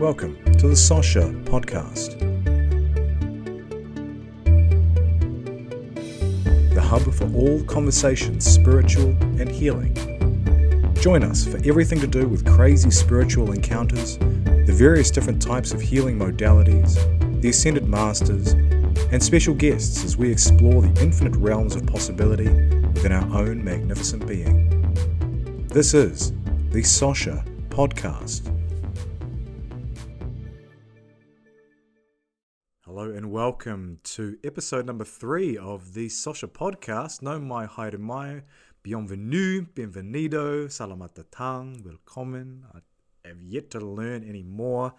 Welcome to the Sosha podcast, the hub for all conversations, spiritual and healing. Join us for everything to do with crazy spiritual encounters, the various different types of healing modalities, the Ascended Masters, and special guests as we explore the infinite realms of possibility within our own magnificent being. This is the Sosha podcast. Welcome to episode number three of the Sosha podcast. Nau mai haere mai, bienvenue, bienvenido, selamat datang, willkommen. I have yet to learn any more.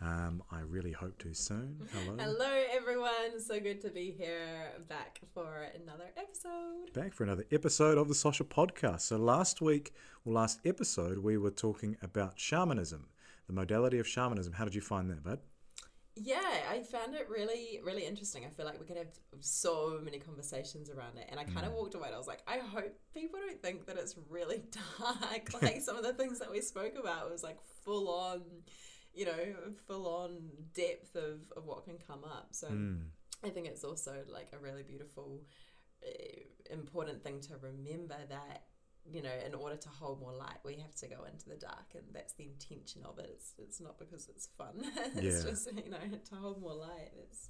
Um, I really hope to soon. Hello. Hello, everyone. So good to be here back for another episode. Back for another episode of the Sosha podcast. So, last week, or last episode, we were talking about shamanism, the modality of shamanism. How did you find that, bud? Yeah, I found it really, really interesting. I feel like we could have so many conversations around it. And I kind of Mm. walked away and I was like, I hope people don't think that it's really dark. like some of the things that we spoke about was like full on, you know, full on depth of, of what can come up. So Mm. I think it's also like a really beautiful, uh, important thing to remember that you know, in order to hold more light, we have to go into the dark, and that's the intention of it. It's it's not because it's fun. it's Yeah. just you know to hold more light. It's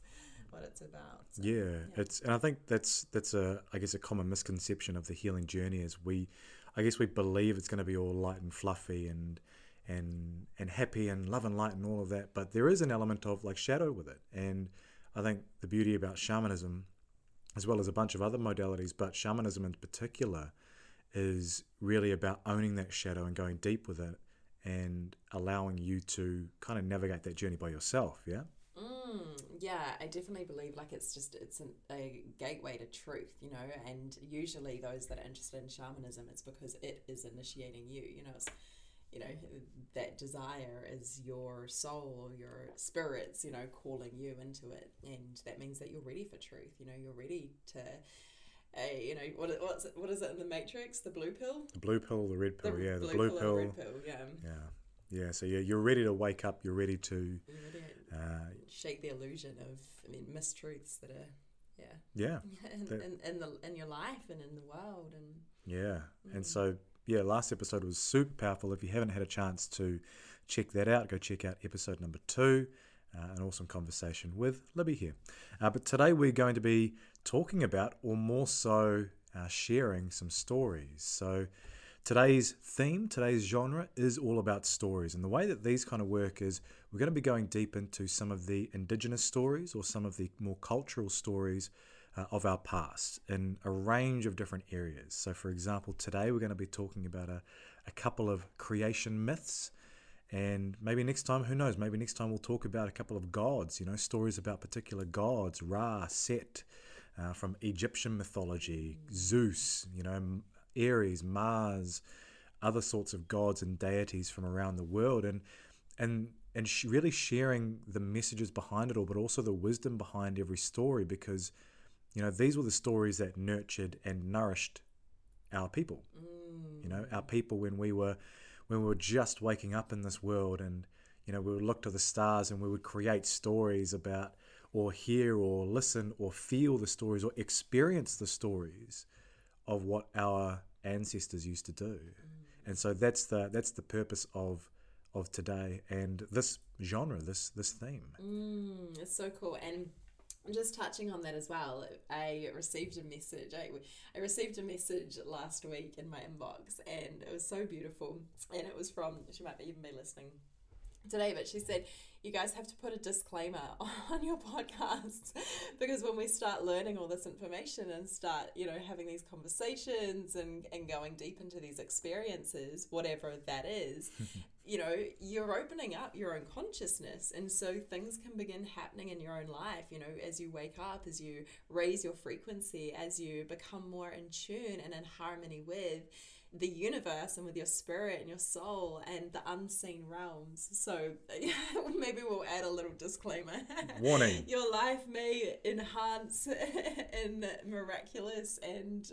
what it's about. So, Yeah, it's and I think that's that's a I guess a common misconception of the healing journey is we, I guess we believe it's going to be all light and fluffy and and and happy and love and light and all of that, but there is an element of like shadow with it, and I think the beauty about shamanism, as well as a bunch of other modalities, but shamanism in particular, is really about owning that shadow and going deep with it and allowing you to kind of navigate that journey by yourself. Yeah. Mm, yeah, I definitely believe like it's just it's an, a gateway to truth, you know. And usually those that are interested in shamanism, it's because it is initiating you. You know, it's you know that desire is your soul your spirits, you know, calling you into it, and that means that you're ready for truth. You know, you're ready to. Uh, you know what? What's it, what is it in the Matrix? The blue pill. The blue pill, the red The pill, yeah, the blue, pill, pill. and red pill. Yeah. Yeah, yeah. So you're, you're ready to wake up. You're ready to, You're ready to uh, shake the illusion of I mean mistruths that are yeah yeah, in, That- in, in the in your life and in the world and yeah. And Mm. so yeah, last episode was super powerful. If you haven't had a chance to check that out, go check out episode number two. Uh, an awesome conversation with Libby here. Uh, but today we're going to be talking about, or more so, uh, sharing some stories. So today's theme, today's genre is all about stories. And the way that these kind of work is we're going to be going deep into some of the indigenous stories or some of the more cultural stories uh, of our past in a range of different areas. So, for example, today we're going to be talking about a, a couple of creation myths. And maybe next time, who knows? Maybe next time we'll talk about a couple of gods, you know, stories about particular gods, Ra, Set, uh, from Egyptian mythology, Zeus, you know, Ares, Mars, other sorts of gods and deities from around the world, and and and sh- really sharing the messages behind it all, but also the wisdom behind every story, because you know these were the stories that nurtured and nourished our people. mm, You know, our people when we were when we were just waking up in this world, and you know we would look to the stars and we would create stories about or hear or listen or feel the stories or experience the stories of what our ancestors used to do. And so that's the that's the purpose of of today and this genre, this this theme. mm, it's so cool and just touching on that as well I received a message I, I received a message last week in my inbox and it was so beautiful and it was from she might even be listening today, but she said, You guys have to put a disclaimer on your podcasts because when we start learning all this information and start, you know, having these conversations and, and going deep into these experiences, whatever that is, you know, you're opening up your own consciousness. And so things can begin happening in your own life, you know, as you wake up, as you raise your frequency, as you become more in tune and in harmony with the universe and with your spirit and your soul and the unseen realms. So maybe we'll add a little disclaimer. Warning. your life may enhance in miraculous and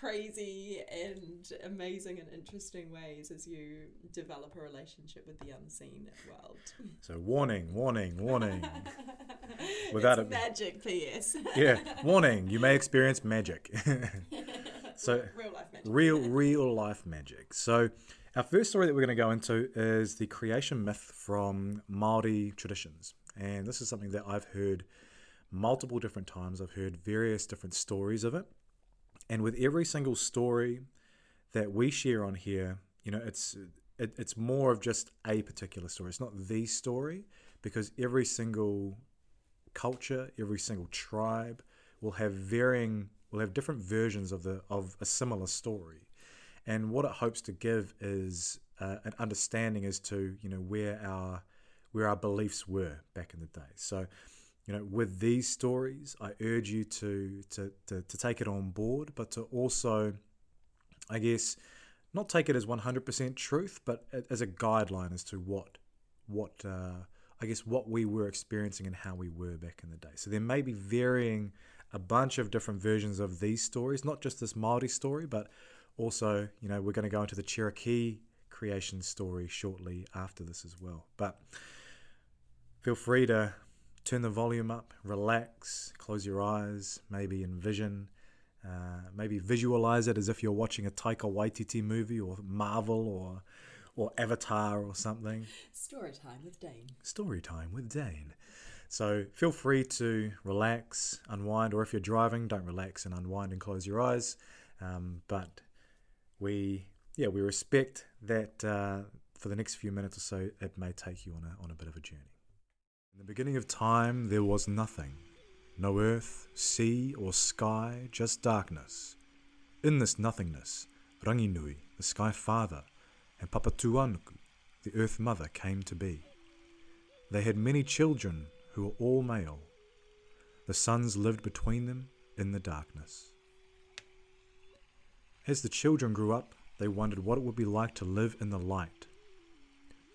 crazy and amazing and interesting ways as you develop a relationship with the unseen world. So warning, warning, warning. Without it's it, magic, P.S. yeah, warning. You may experience magic. So real life magic. real, real life magic. So our first story that we're going to go into is the creation myth from Maori traditions, and this is something that I've heard multiple different times. I've heard various different stories of it, and with every single story that we share on here, you know, it's it, it's more of just a particular story. It's not the story because every single culture, every single tribe will have varying will have different versions of the of a similar story. And what it hopes to give is uh, an understanding as to you know where our where our beliefs were back in the day. So, you know, with these stories, I urge you to to to, to take it on board, but to also, I guess, not take it as one hundred percent truth, but as a guideline as to what what uh, I guess what we were experiencing and how we were back in the day. So there may be varying a bunch of different versions of these stories, not just this Maori story, but also, you know, we're going to go into the Cherokee creation story shortly after this as well. But feel free to turn the volume up, relax, close your eyes, maybe envision, uh, maybe visualize it as if you're watching a Taika Waititi movie or Marvel or or Avatar or something. Story time with Dane. Story time with Dane. So feel free to relax, unwind, or if you're driving, don't relax and unwind and close your eyes. Um, but we, yeah, we respect that uh, for the next few minutes or so, it may take you on a, on a bit of a journey. In the beginning of time, there was nothing no earth, sea, or sky, just darkness. In this nothingness, Ranginui, the Sky Father, and Papatuanuku, the Earth Mother, came to be. They had many children who were all male. The sons lived between them in the darkness. As the children grew up, they wondered what it would be like to live in the light.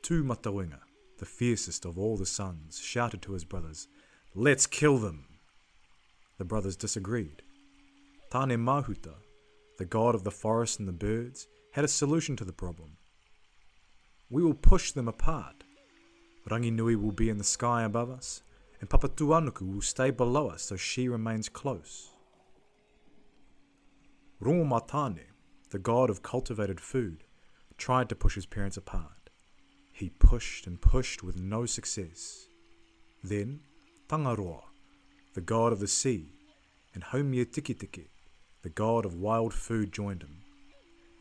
Tūmatauenga, the fiercest of all the sons, shouted to his brothers, Let's kill them! The brothers disagreed. Tane Mahuta, the god of the forest and the birds, had a solution to the problem. We will push them apart. Ranginui will be in the sky above us, and Papatuanuku will stay below us so she remains close. Rongomatane, the god of cultivated food, tried to push his parents apart. He pushed and pushed with no success. Then Tangaroa, the god of the sea, and Haumia-tiketike, the god of wild food, joined him.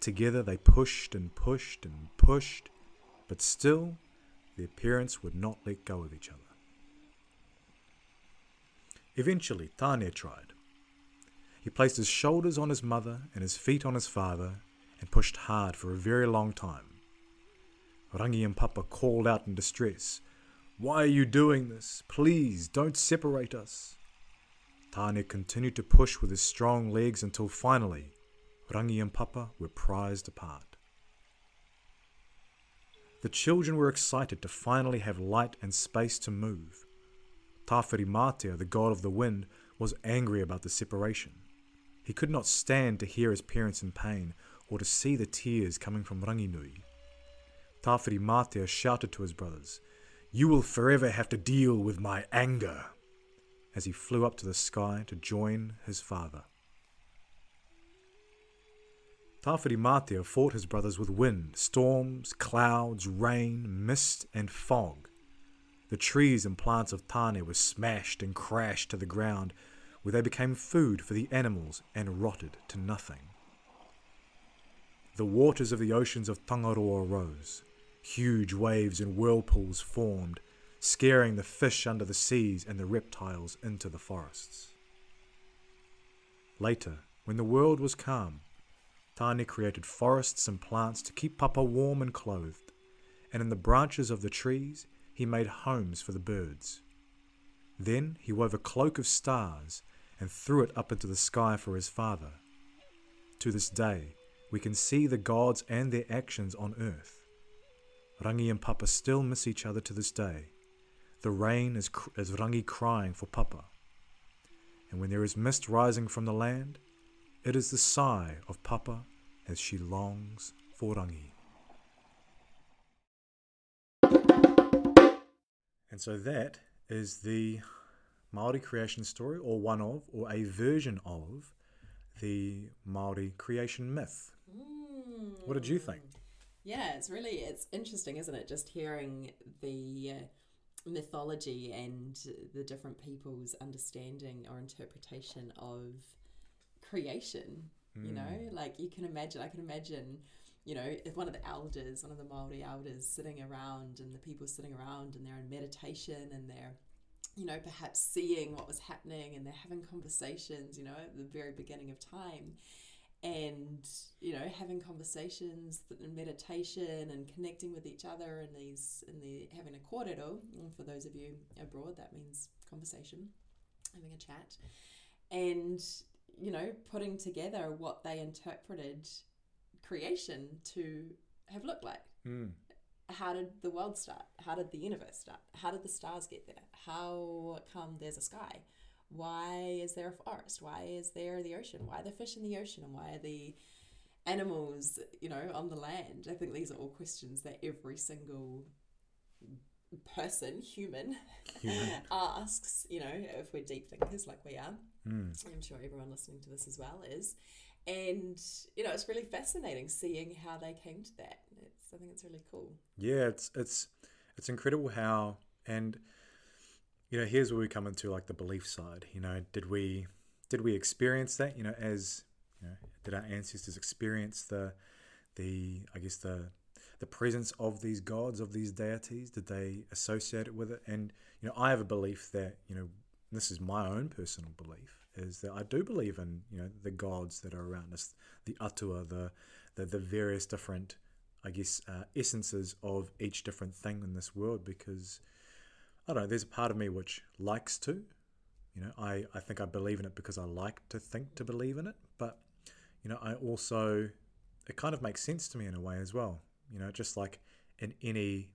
Together they pushed and pushed and pushed, but still their parents would not let go of each other. Eventually, Tane tried. He placed his shoulders on his mother and his feet on his father and pushed hard for a very long time. Rangi and Papa called out in distress, Why are you doing this? Please don't separate us. Tane continued to push with his strong legs until finally Rangi and Papa were prized apart. The children were excited to finally have light and space to move. Tawhiri Mātea, the god of the wind, was angry about the separation. He could not stand to hear his parents in pain or to see the tears coming from Ranginui. Tawhiri Mātea shouted to his brothers, You will forever have to deal with my anger, as he flew up to the sky to join his father. Tawhiri Mātea fought his brothers with wind, storms, clouds, rain, mist, and fog. The trees and plants of Tane were smashed and crashed to the ground, where they became food for the animals and rotted to nothing. The waters of the oceans of Tangaroa rose. Huge waves and whirlpools formed, scaring the fish under the seas and the reptiles into the forests. Later, when the world was calm, Tane created forests and plants to keep Papa warm and clothed, and in the branches of the trees he made homes for the birds. Then he wove a cloak of stars and threw it up into the sky for his father. To this day, we can see the gods and their actions on earth. Rangi and Papa still miss each other to this day. The rain is, is Rangi crying for Papa. And when there is mist rising from the land, it is the sigh of Papa as she longs for Rangi. And so that is the Maori creation story, or one of, or a version of, the Maori creation myth. What did you think? Yeah, it's really it's interesting, isn't it? Just hearing the uh, mythology and the different people's understanding or interpretation of creation. You know, like you can imagine. I can imagine. You know, if one of the elders, one of the Maori elders, sitting around, and the people sitting around, and they're in meditation, and they're you know, perhaps seeing what was happening and they're having conversations, you know, at the very beginning of time. And, you know, having conversations and meditation and connecting with each other and these, in the, having a kōrero, and for those of you abroad, that means conversation, having a chat. And, you know, putting together what they interpreted creation to have looked like Mm. how did the world start? How did the universe start? How did the stars get there? How come there's a sky? Why is there a forest? Why is there the ocean? Why are the fish in the ocean? And why are the animals, you know, on the land? I think these are all questions that every single person, human, Human. asks, you know, if we're deep thinkers like we are. Mm. I'm sure everyone listening to this as well is. And, you know, it's really fascinating seeing how they came to that. It's, I think it's really cool. Yeah, it's it's it's incredible how and you know here's where we come into like the belief side. You know, did we did we experience that? You know, as you know, did our ancestors experience the the I guess the the presence of these gods of these deities? Did they associate it with it? And you know, I have a belief that you know this is my own personal belief is that I do believe in you know the gods that are around us, the atua, the the, the various different I guess, uh, essences of each different thing in this world because I don't know, there's a part of me which likes to. You know, I, I think I believe in it because I like to think to believe in it, but, you know, I also, it kind of makes sense to me in a way as well. You know, just like in any,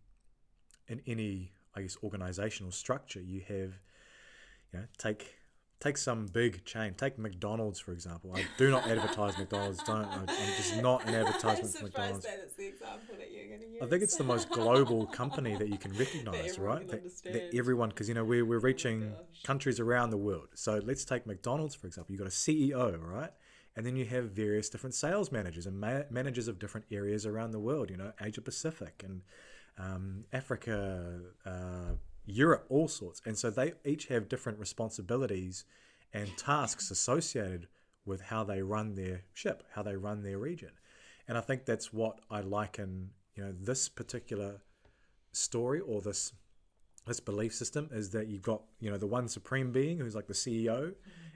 in any, I guess, organizational structure, you have, you know, take take some big chain. Take McDonald's for example. I do not advertise McDonald's. Don't. I, I'm just not an advertisement for McDonald's. that it's the example that you're going to use. I think it's the most global company that you can recognize, everyone right? can That, that everyone, because you know we're we're reaching gosh. countries around the world. So let's take McDonald's for example. You've got a CEO, right? And then you have various different sales managers and ma- managers of different areas around the world. You know, Asia Pacific and um, Africa, uh, Europe, all sorts. And so they each have different responsibilities and tasks associated with how they run their ship, how they run their region. And I think that's what I like in you know this particular story or this this belief system is that you've got you know the one supreme being who's like the CEO,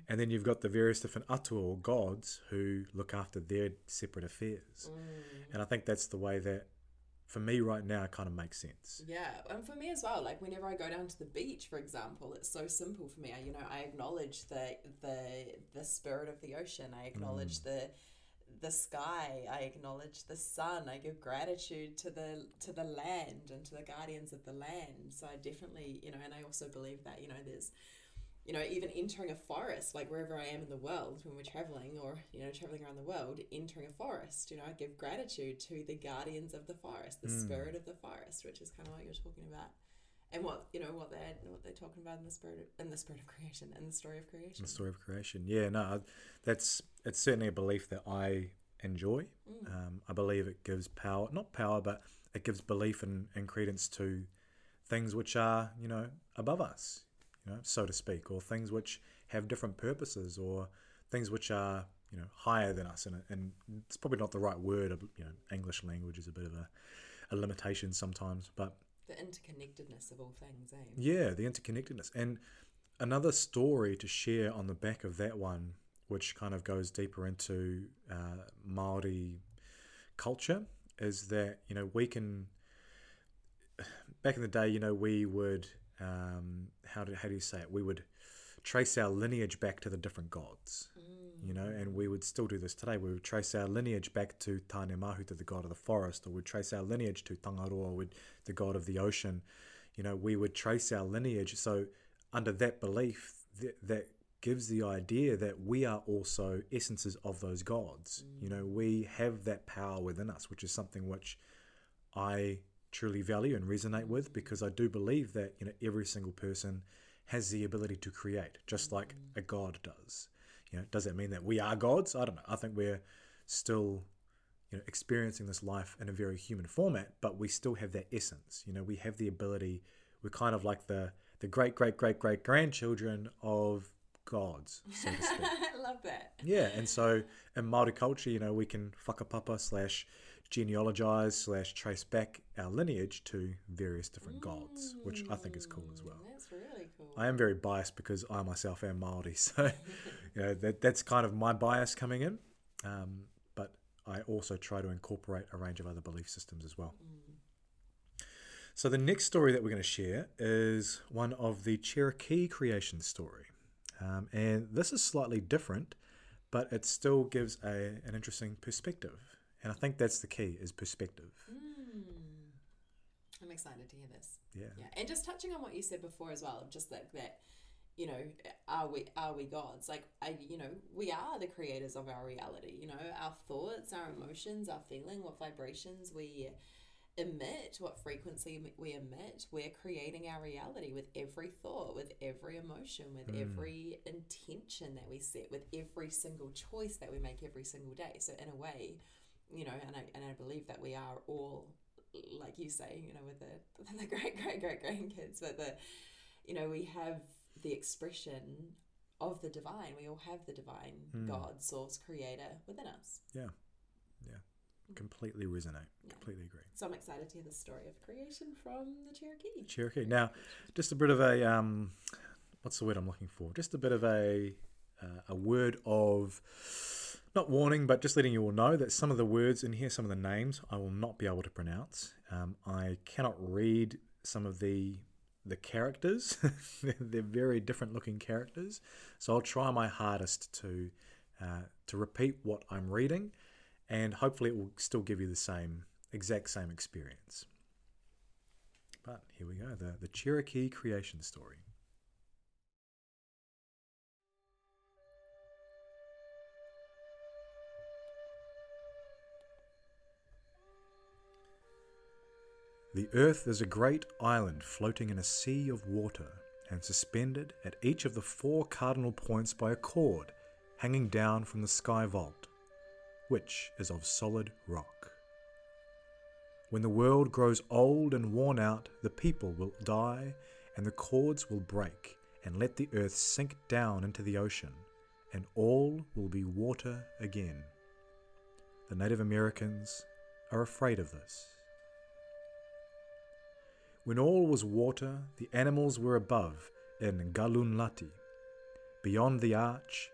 and then you've got the various different atua or gods who look after their separate affairs. Mm. And I think that's the way that for me right now it kind of makes sense. Yeah, and for me as well. Like whenever I go down to the beach, for example, it's so simple for me. I, you know, I acknowledge the the the spirit of the ocean. I acknowledge mm. the the sky. I acknowledge the sun. I give gratitude to the to the land and to the guardians of the land. So I definitely, you know, and I also believe that you know there's you know, even entering a forest, like wherever I am in the world when we're traveling or, you know, traveling around the world, entering a forest, you know, I give gratitude to the guardians of the forest, the Mm. spirit of the forest, which is kind of what you're talking about. And what, you know, what they're, what they're talking about in the spirit, of, in the spirit of creation, in the story of creation. The story of creation. Yeah, no, that's it's certainly a belief that I enjoy. Mm. Um, I believe it gives power, not power, but it gives belief and, and credence to things which are, you know, above us, you know, so to speak, or things which have different purposes, or things which are, you know, higher than us. And, and it's probably not the right word. You know, English language is a bit of a, a limitation sometimes, but The interconnectedness of all things, eh? yeah, the interconnectedness. And another story to share on the back of that one, which kind of goes deeper into uh, Maori culture, is that you know we can. Back in the day, you know, we would um, how do how do you say it? We would trace our lineage back to the different gods. Mm. you know, and we would still do this today. We would trace our lineage back to Tane Mahuta, the god of the forest, or we'd trace our lineage to Tangaroa, with the god of the ocean. You know, we would trace our lineage. So, under that belief, that, that gives the idea that we are also essences of those gods. You know, we have that power within us, which is something which I truly value and resonate with because I do believe that, you know, every single person has the ability to create, just like a god does. You know, does that mean that we are gods? I don't know. I think we're still, you know, experiencing this life in a very human format, but we still have that essence. You know, we have the ability. We're kind of like the the great great great great grandchildren of gods, so to speak. I love that. Yeah, and so in Maori culture, you know, we can whakapapa slash genealogize slash trace back our lineage to various different gods, which I think is cool as well. Mm, That's really cool. I am very biased because I myself am Maori, so you know that that's kind of my bias coming in. Um, but I also try to incorporate a range of other belief systems as well. So the next story that we're going to share is one of the Cherokee creation story, um, and this is slightly different, but it still gives a an interesting perspective, and I think that's the key is perspective. Mm. I'm excited to hear this. Yeah. Yeah, and just touching on what you said before as well, just like that, you know, are we are we gods? Like I, you know, we are the creators of our reality. You know, our thoughts, our emotions, our feeling, what vibrations we emit, what frequency we emit. We're creating our reality with every thought, with every emotion, with Mm. every intention that we set, with every single choice that we make every single day. So in a way, you know, and I and I believe that we are all like you say, you know, with the the great great great grandkids, but the you know, we have the expression of the divine. We all have the divine Mm. God, source, creator within us. Completely resonate. Yeah. Completely agree. So I'm excited to hear the story of creation from the Cherokee. Cherokee. Now, just a bit of a um, what's the word I'm looking for? Just a bit of a uh, a word of not warning, but just letting you all know that some of the words in here, some of the names, I will not be able to pronounce. Um, I cannot read some of the the characters. they're, they're very different looking characters, so I'll try my hardest to uh, to repeat what I'm reading, and hopefully it will still give you the same exact same experience. But here we go the, the Cherokee creation story. The earth is a great island floating in a sea of water and suspended at each of the four cardinal points by a cord hanging down from the sky vault, which is of solid rock. When the world grows old and worn out, the people will die, and the cords will break, and let the earth sink down into the ocean, and all will be water again. The Native Americans are afraid of this. When all was water, the animals were above in Galunlati, beyond the arch,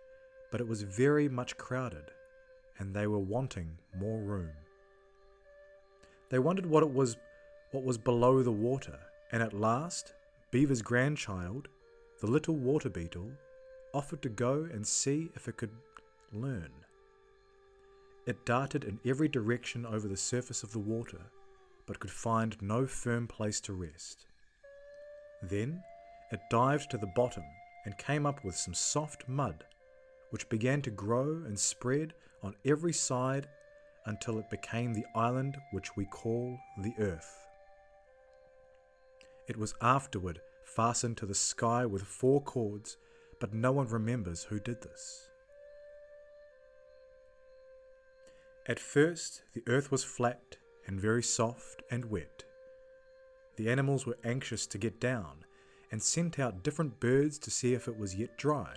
but it was very much crowded, and they were wanting more room. They wondered what it was what was below the water, and at last Beaver's grandchild, the little water beetle, offered to go and see if it could learn. It darted in every direction over the surface of the water, but could find no firm place to rest. Then it dived to the bottom and came up with some soft mud, which began to grow and spread on every side until it became the island which we call the earth. It was afterward fastened to the sky with four cords, but no one remembers who did this. At first, the earth was flat and very soft and wet. The animals were anxious to get down and sent out different birds to see if it was yet dry,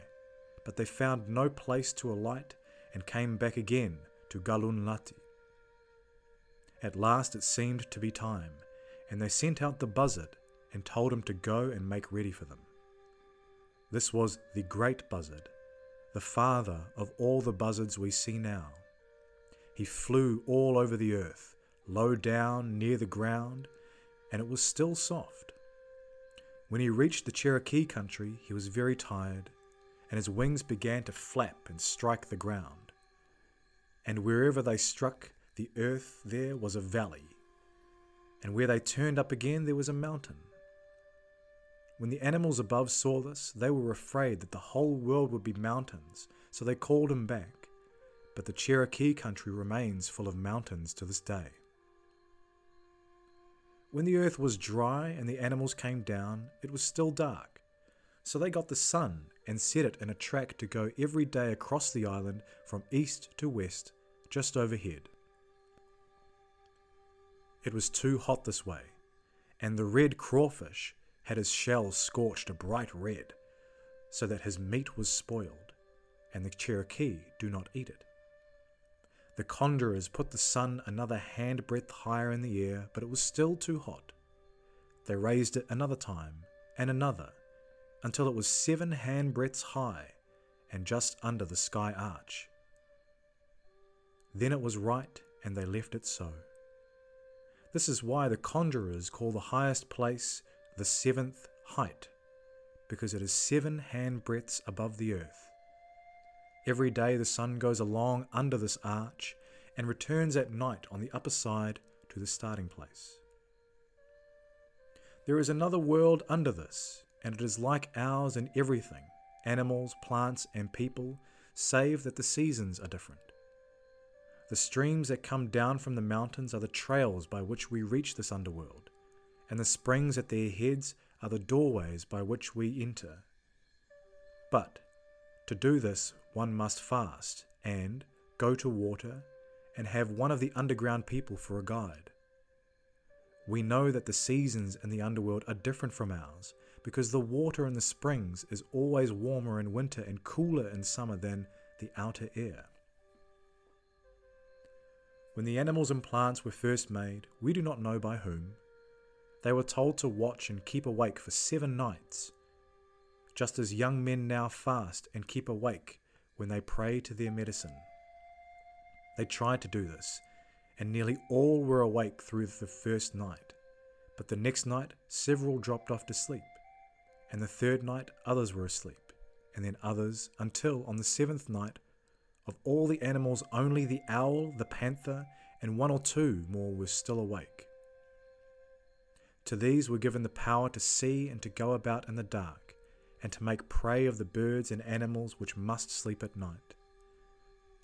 but they found no place to alight and came back again to Galunlati. At last it seemed to be time, and they sent out the buzzard and told him to go and make ready for them. This was the great buzzard, the father of all the buzzards we see now. He flew all over the earth, low down near the ground, and it was still soft. When he reached the Cherokee country, he was very tired, and his wings began to flap and strike the ground. And wherever they struck the earth, there was a valley, and where they turned up again, there was a mountain. When the animals above saw this, they were afraid that the whole world would be mountains, so they called him back. But the Cherokee country remains full of mountains to this day. When the earth was dry and the animals came down, it was still dark. So they got the sun and set it in a track to go every day across the island from east to west, just overhead. It was too hot this way, and the red crawfish had his shell scorched a bright red, so that his meat was spoiled, and the Cherokee do not eat it. The conjurers put the sun another handbreadth higher in the air, but it was still too hot. They raised it another time, and another, until it was seven handbreadths high, and just under the sky arch. Then it was right, and they left it so. This is why the conjurers call the highest place the seventh height, because it is seven handbreadths above the earth. Every day the sun goes along under this arch and returns at night on the upper side to the starting place. There is another world under this, and it is like ours in everything animals, plants, and people, save that the seasons are different. The streams that come down from the mountains are the trails by which we reach this underworld and the springs at their heads are the doorways by which we enter. But to do this, one must fast and go to water and have one of the underground people for a guide. We know that the seasons in the underworld are different from ours because the water in the springs is always warmer in winter and cooler in summer than the outer air. When the animals and plants were first made, we do not know by whom, they were told to watch and keep awake for seven nights, just as young men now fast and keep awake when they pray to their medicine. They tried to do this, and nearly all were awake through the first night. But the next night, several dropped off to sleep, and the third night, others were asleep, and then others, until on the seventh night, of all the animals, only the owl, the panther, and one or two more were still awake. To these were given the power to see and to go about in the dark, and to make prey of the birds and animals which must sleep at night.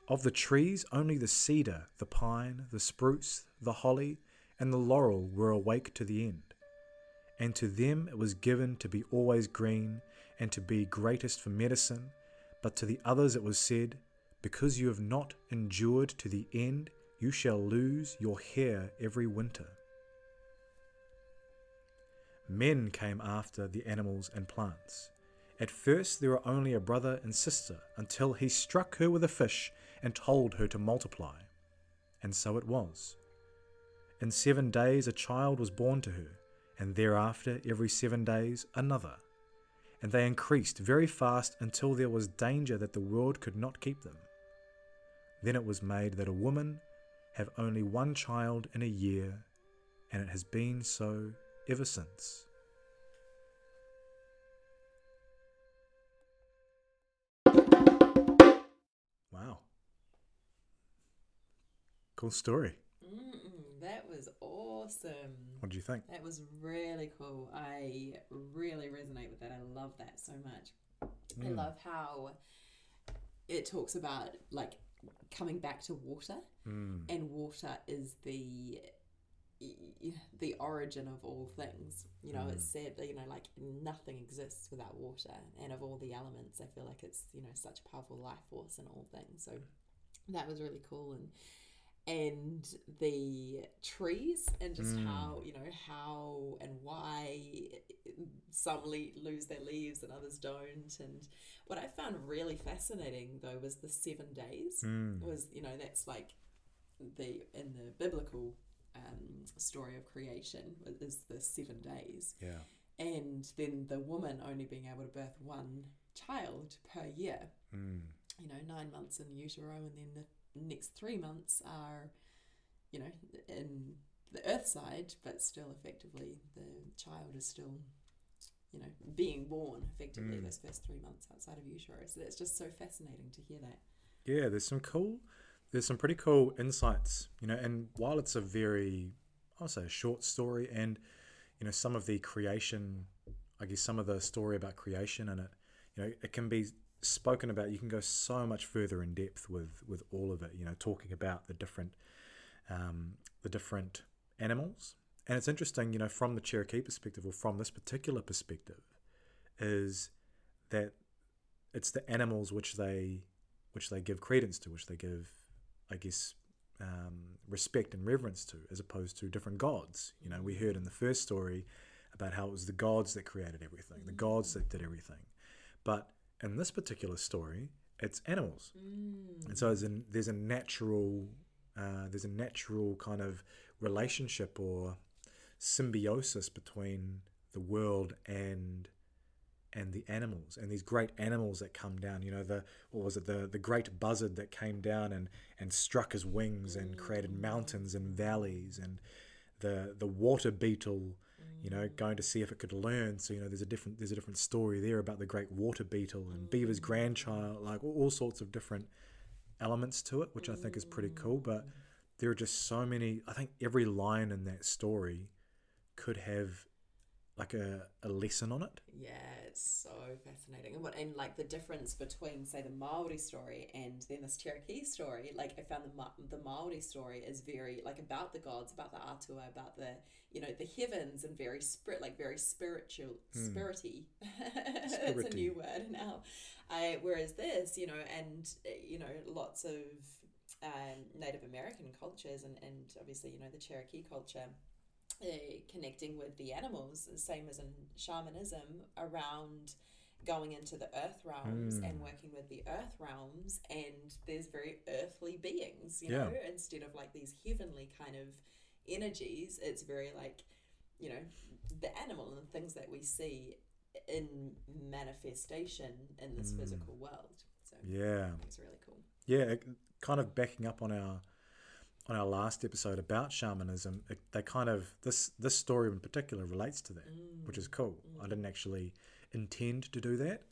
Of the trees, only the cedar, the pine, the spruce, the holly, and the laurel were awake to the end. And to them it was given to be always green, and to be greatest for medicine. But to the others it was said, Because you have not endured to the end, you shall lose your hair every winter. Men came after the animals and plants. At first, there were only a brother and sister, until he struck her with a fish and told her to multiply. And so it was. In seven days, a child was born to her, and thereafter, every seven days, another. And they increased very fast until there was danger that the world could not keep them. Then it was made that a woman have only one child in a year, and it has been so ever since. Wow. Cool story. Mm-mm, that was awesome. What do you think? That was really cool. I really resonate with that. I love that so much. I Mm. love how it talks about like coming back to water, Mm. and water is the the origin of all things. You know, it's said that you know like nothing exists without water, and of all the elements, I feel like it's you know such a powerful life force in all things. So that was really cool and and the trees and just Mm. how you know how and why some le- lose their leaves and others don't and what i found really fascinating though was the seven days Mm. was you know that's like the in the biblical um, story of creation is the seven days Yeah. and then the woman only being able to birth one child per year Mm. you know, nine months in utero, and then the next three months are, you know, in the earth side, but still effectively the child is still, you know, being born effectively Mm. those first three months outside of utero. So that's just so fascinating to hear that. Yeah, there's some cool, there's some pretty cool insights, you know. And while it's a very, I'll say, a short story, and you know, some of the creation, I guess, some of the story about creation and it, you know, it can be spoken about. You can go so much further in depth with with all of it. You know, talking about the different, um, the different animals, and it's interesting, you know, from the Cherokee perspective or from this particular perspective, is that it's the animals which they which they give credence to, which they give, I guess, um, respect and reverence to, as opposed to different gods. You know, we heard in the first story about how it was the gods that created everything, the gods that did everything, but in this particular story, it's animals, Mm. and so there's a, there's a natural uh, there's a natural kind of relationship or symbiosis between the world and and the animals and these great animals that come down you know the what was it the the great buzzard that came down and and struck his wings and created mountains and valleys and the the water beetle you know going to see if it could learn. So you know there's a different there's a different story there about the great water beetle and beaver's mm. grandchild like all, all sorts of different elements to it which i think is pretty cool. But there are just so many i think every line in that story could have like a, a lesson on it Yeah, it's so fascinating. And what and like the difference between say the Maori story and then this Cherokee story, like I found the Ma- the Maori story is very like about the gods, about the atua, about the you know the heavens and very spirit like very spiritual spirity. It's a new word now. Uh, whereas this, you know, and uh, you know lots of um, Native American cultures and and obviously you know the Cherokee culture uh, connecting with the animals, same as in shamanism, around going into the earth realms Mm. and working with the earth realms. And there's very earthly beings, you Yeah. know, instead of like these heavenly kind of energies, it's very like, you know, the animal and the things that we see in manifestation in this Mm. physical world. So yeah it's really cool. yeah kind of backing up on our on our last episode about shamanism it, they kind of this this story in particular relates to that which is cool. Mm. I didn't actually intend to do that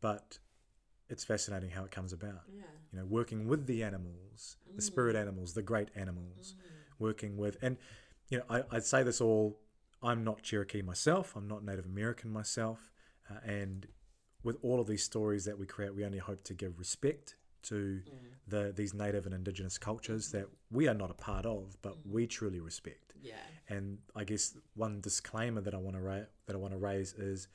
but it's fascinating how it comes about. Yeah. you know working with the animals the mm. spirit animals the great animals mm. working with and you know I, i'd say this all i'm not cherokee myself i'm not native american myself uh, and with all of these stories that we create we only hope to give respect to the these native and indigenous cultures that we are not a part of but we truly respect Yeah. and I guess one disclaimer that I want to ra- that I want to raise is,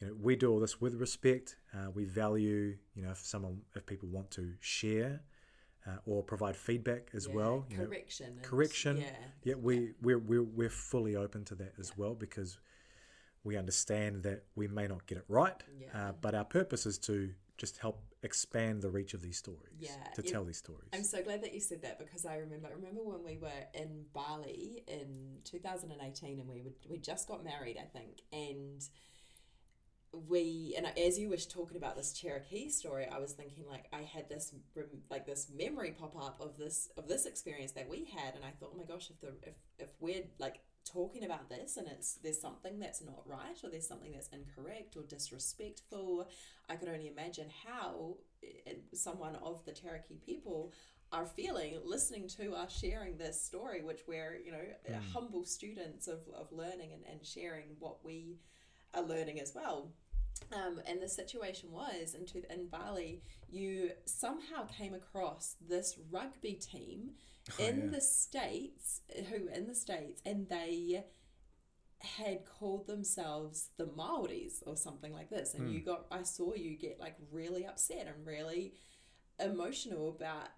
you know, we do all this with respect. Uh, we value, you know, if someone, if people want to share uh, or provide feedback as Yeah, well, you correction. and- correction. Yeah. yeah, we we're, we're we're fully open to that as well because we understand that we may not get it right, Yeah. uh, but our purpose is to just help expand the reach of these stories, Yeah, to tell these stories. I'm so glad that you said that because I remember I remember when we were in Bali in 2018 and we would, we just got married I think and we and as you were talking about this Cherokee story I was thinking like I had this like this memory pop up of this of this experience that we had and I thought oh my gosh if the if, if we're like talking about this and it's there's something that's not right or there's something that's incorrect or disrespectful I could only imagine how it, someone of the Cherokee people are feeling listening to us sharing this story, which we're, you know, eh, hmm. humble students of, of learning and, and sharing what we are learning as well. Um, and the situation was in, two- in Bali, you somehow came across this rugby team Oh, in yeah. the States, who in the States, and they had called themselves the Maoris or something like this. And you got, I saw you get like really upset and really emotional about,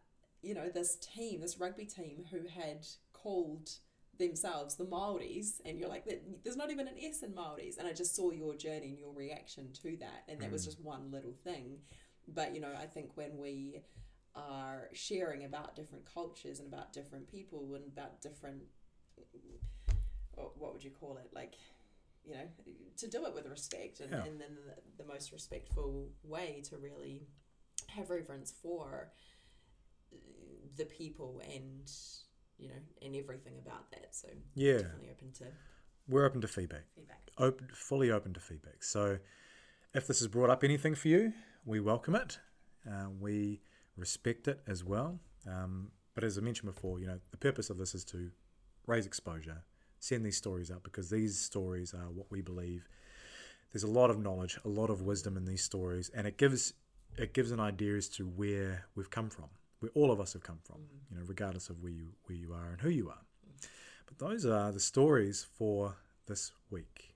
you know, this team, this rugby team who had called themselves the Maoris. And you're like, there's not even an S in Maoris. And I just saw your journey and your reaction to that. And that was just one little thing. But, you know, I think when we are sharing about different cultures and about different people and about different what would you call it like you know to do it with respect and, Yeah. and then the, the most respectful way to really have reverence for uh, the people and you know and everything about that so Yeah. definitely open to we're open to feedback. Feedback. Open, fully open to feedback. So, if this has brought up anything for you, we welcome it. Uh, we respect it as well. Um, but as I mentioned before, you know, the purpose of this is to raise exposure, send these stories out because these stories are what we believe. There's a lot of knowledge, a lot of wisdom in these stories, and it gives it gives an idea as to where we've come from, where all of us have come from, you know, regardless of where you where you are and who you are. But those are the stories for this week.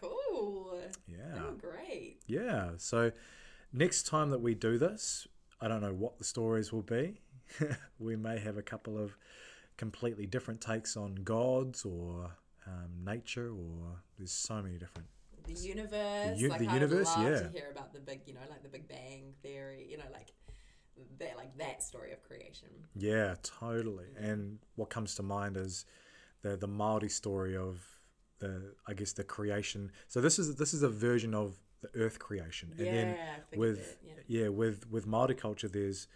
Cool. Yeah. Oh, great. Yeah. So next time that we do this, I don't know what the stories will be. we may have a couple of completely different takes on gods or um, nature, or there's so many different. The universe. u- like the I universe, yeah. to hear about the big, you know, like the Big Bang theory. You know, like that, like that story of creation. Yeah, totally. And what comes to mind is the the Maori story of the I guess the creation. So this is this is a version of the Earth creation, and yeah. then with that, yeah. yeah with with Maori culture, there's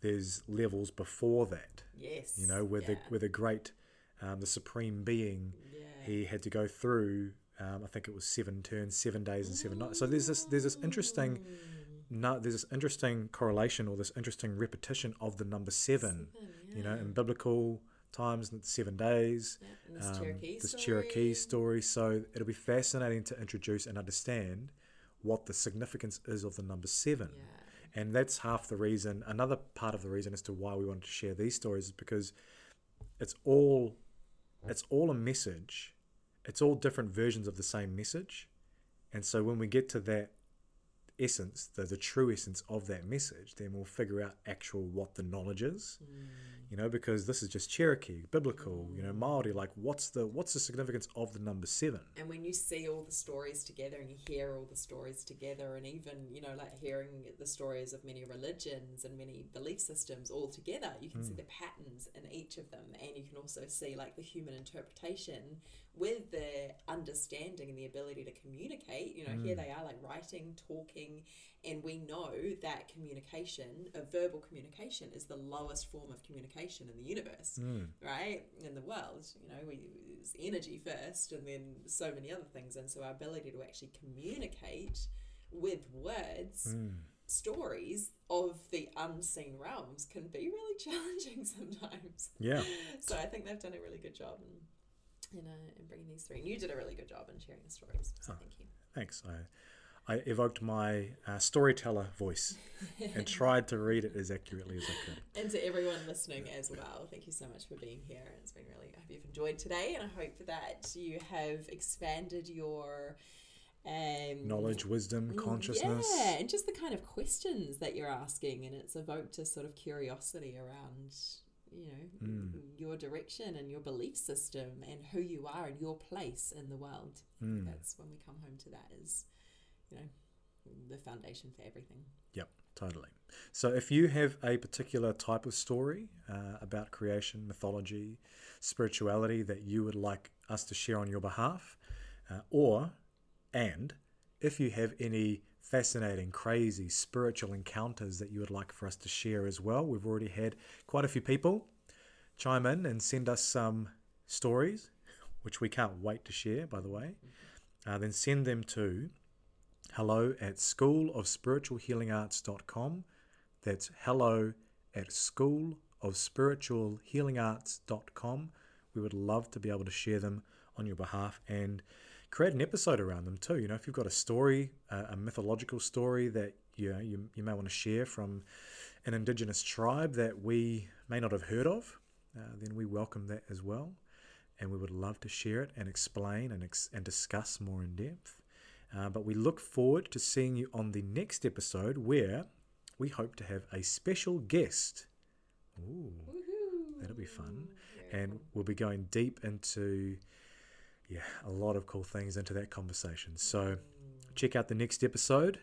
there's levels before that. Yes. You know, with the yeah. with a great um, the supreme being, he had to go through. Um, I think it was seven turns, seven days, and seven nights. So there's this there's this interesting no, there's this interesting correlation or this interesting repetition of the number seven. Seven, You know, in biblical times, the seven days. Yeah, and this um, Cherokee this story. Cherokee story. So it'll be fascinating to introduce and understand what the significance is of the number seven. Yeah. And that's half the reason. Another part of the reason as to why we wanted to share these stories is because it's all it's all a message. It's all different versions of the same message. And so when we get to that essence, the, the true essence of that message, then we'll figure out actual what the knowledge is. You know, because this is just Cherokee, biblical, you know, Maori, like what's the what's the significance of the number seven? And when you see all the stories together and you hear all the stories together, and even, you know, like hearing the stories of many religions and many belief systems all together, you can Hmm. see the patterns in each of them. And you can also see, like, the human interpretation with the understanding and the ability to communicate. You know, Hmm. here they are, like, writing, talking, and we know that communication, a verbal communication, is the lowest form of communication in the universe Mm. right in the world you know we it's energy first and then so many other things and so our ability to actually communicate with words Mm. stories of the unseen realms can be really challenging sometimes Yeah. so i think they've done a really good job in in, uh, in bringing these through and you did a really good job in sharing the stories so Oh. thank you Thanks. I, I evoked my uh, storyteller voice and tried to read it as accurately as I could. and to everyone listening as well, thank you so much for being here. It's been really, I hope you've enjoyed today, and I hope that you have expanded your um, Knowledge, wisdom, mm, consciousness. Yeah, and just the kind of questions that you're asking, and it's evoked a sort of curiosity around, you know, Mm. your direction and your belief system and who you are and your place in the world. Mm. That's when we come home to that is, you know, the foundation for everything. Yep, totally. So if you have a particular type of story uh, about creation, mythology, spirituality that you would like us to share on your behalf, uh, or, and if you have any fascinating, crazy spiritual encounters that you would like for us to share as well, we've already had quite a few people chime in and send us some stories, which we can't wait to share, by the way. Uh, then send them to hello at schoolofspiritualhealingarts.com. That's hello at schoolofspiritualhealingarts.com. We would love to be able to share them on your behalf and create an episode around them too. You know, if you've got a story, uh, a mythological story that you, know, you you may want to share from an indigenous tribe that we may not have heard of, uh, then we welcome that as well. And we would love to share it and explain and, ex- and discuss more in depth. Uh, but we look forward to seeing you on the next episode where we hope to have a special guest. Ooh, Woohoo! That'll be fun. Very and we'll be going deep into, yeah, a lot of cool things into that conversation. So check out the next episode.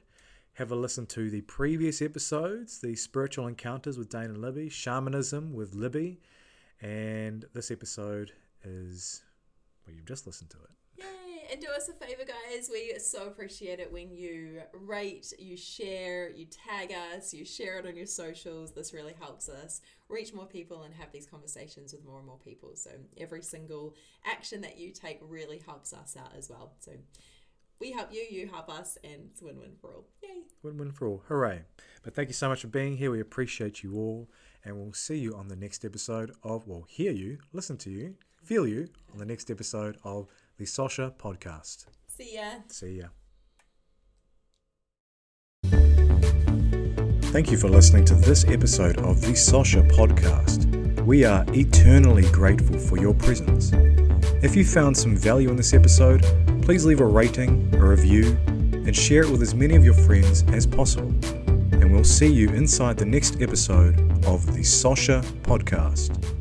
Have a listen to the previous episodes, the spiritual encounters with Dane and Libby, shamanism with Libby, and this episode is, well, you've just listened to it. And do us a favor, guys. We so appreciate it when you rate, you share, you tag us, you share it on your socials. This really helps us reach more people and have these conversations with more and more people. So every single action that you take really helps us out as well. So we help you, you help us, and it's win win for all. Yay! Win win for all. Hooray. But thank you so much for being here. We appreciate you all. And we'll see you on the next episode of, well, hear you, listen to you, feel you on the next episode of the Sosha podcast. See ya. See ya. Thank you for listening to this episode of the Sosha podcast. We are eternally grateful for your presence. If you found some value in this episode, please leave a rating, a review, and share it with as many of your friends as possible. And we'll see you inside the next episode of the Sosha podcast.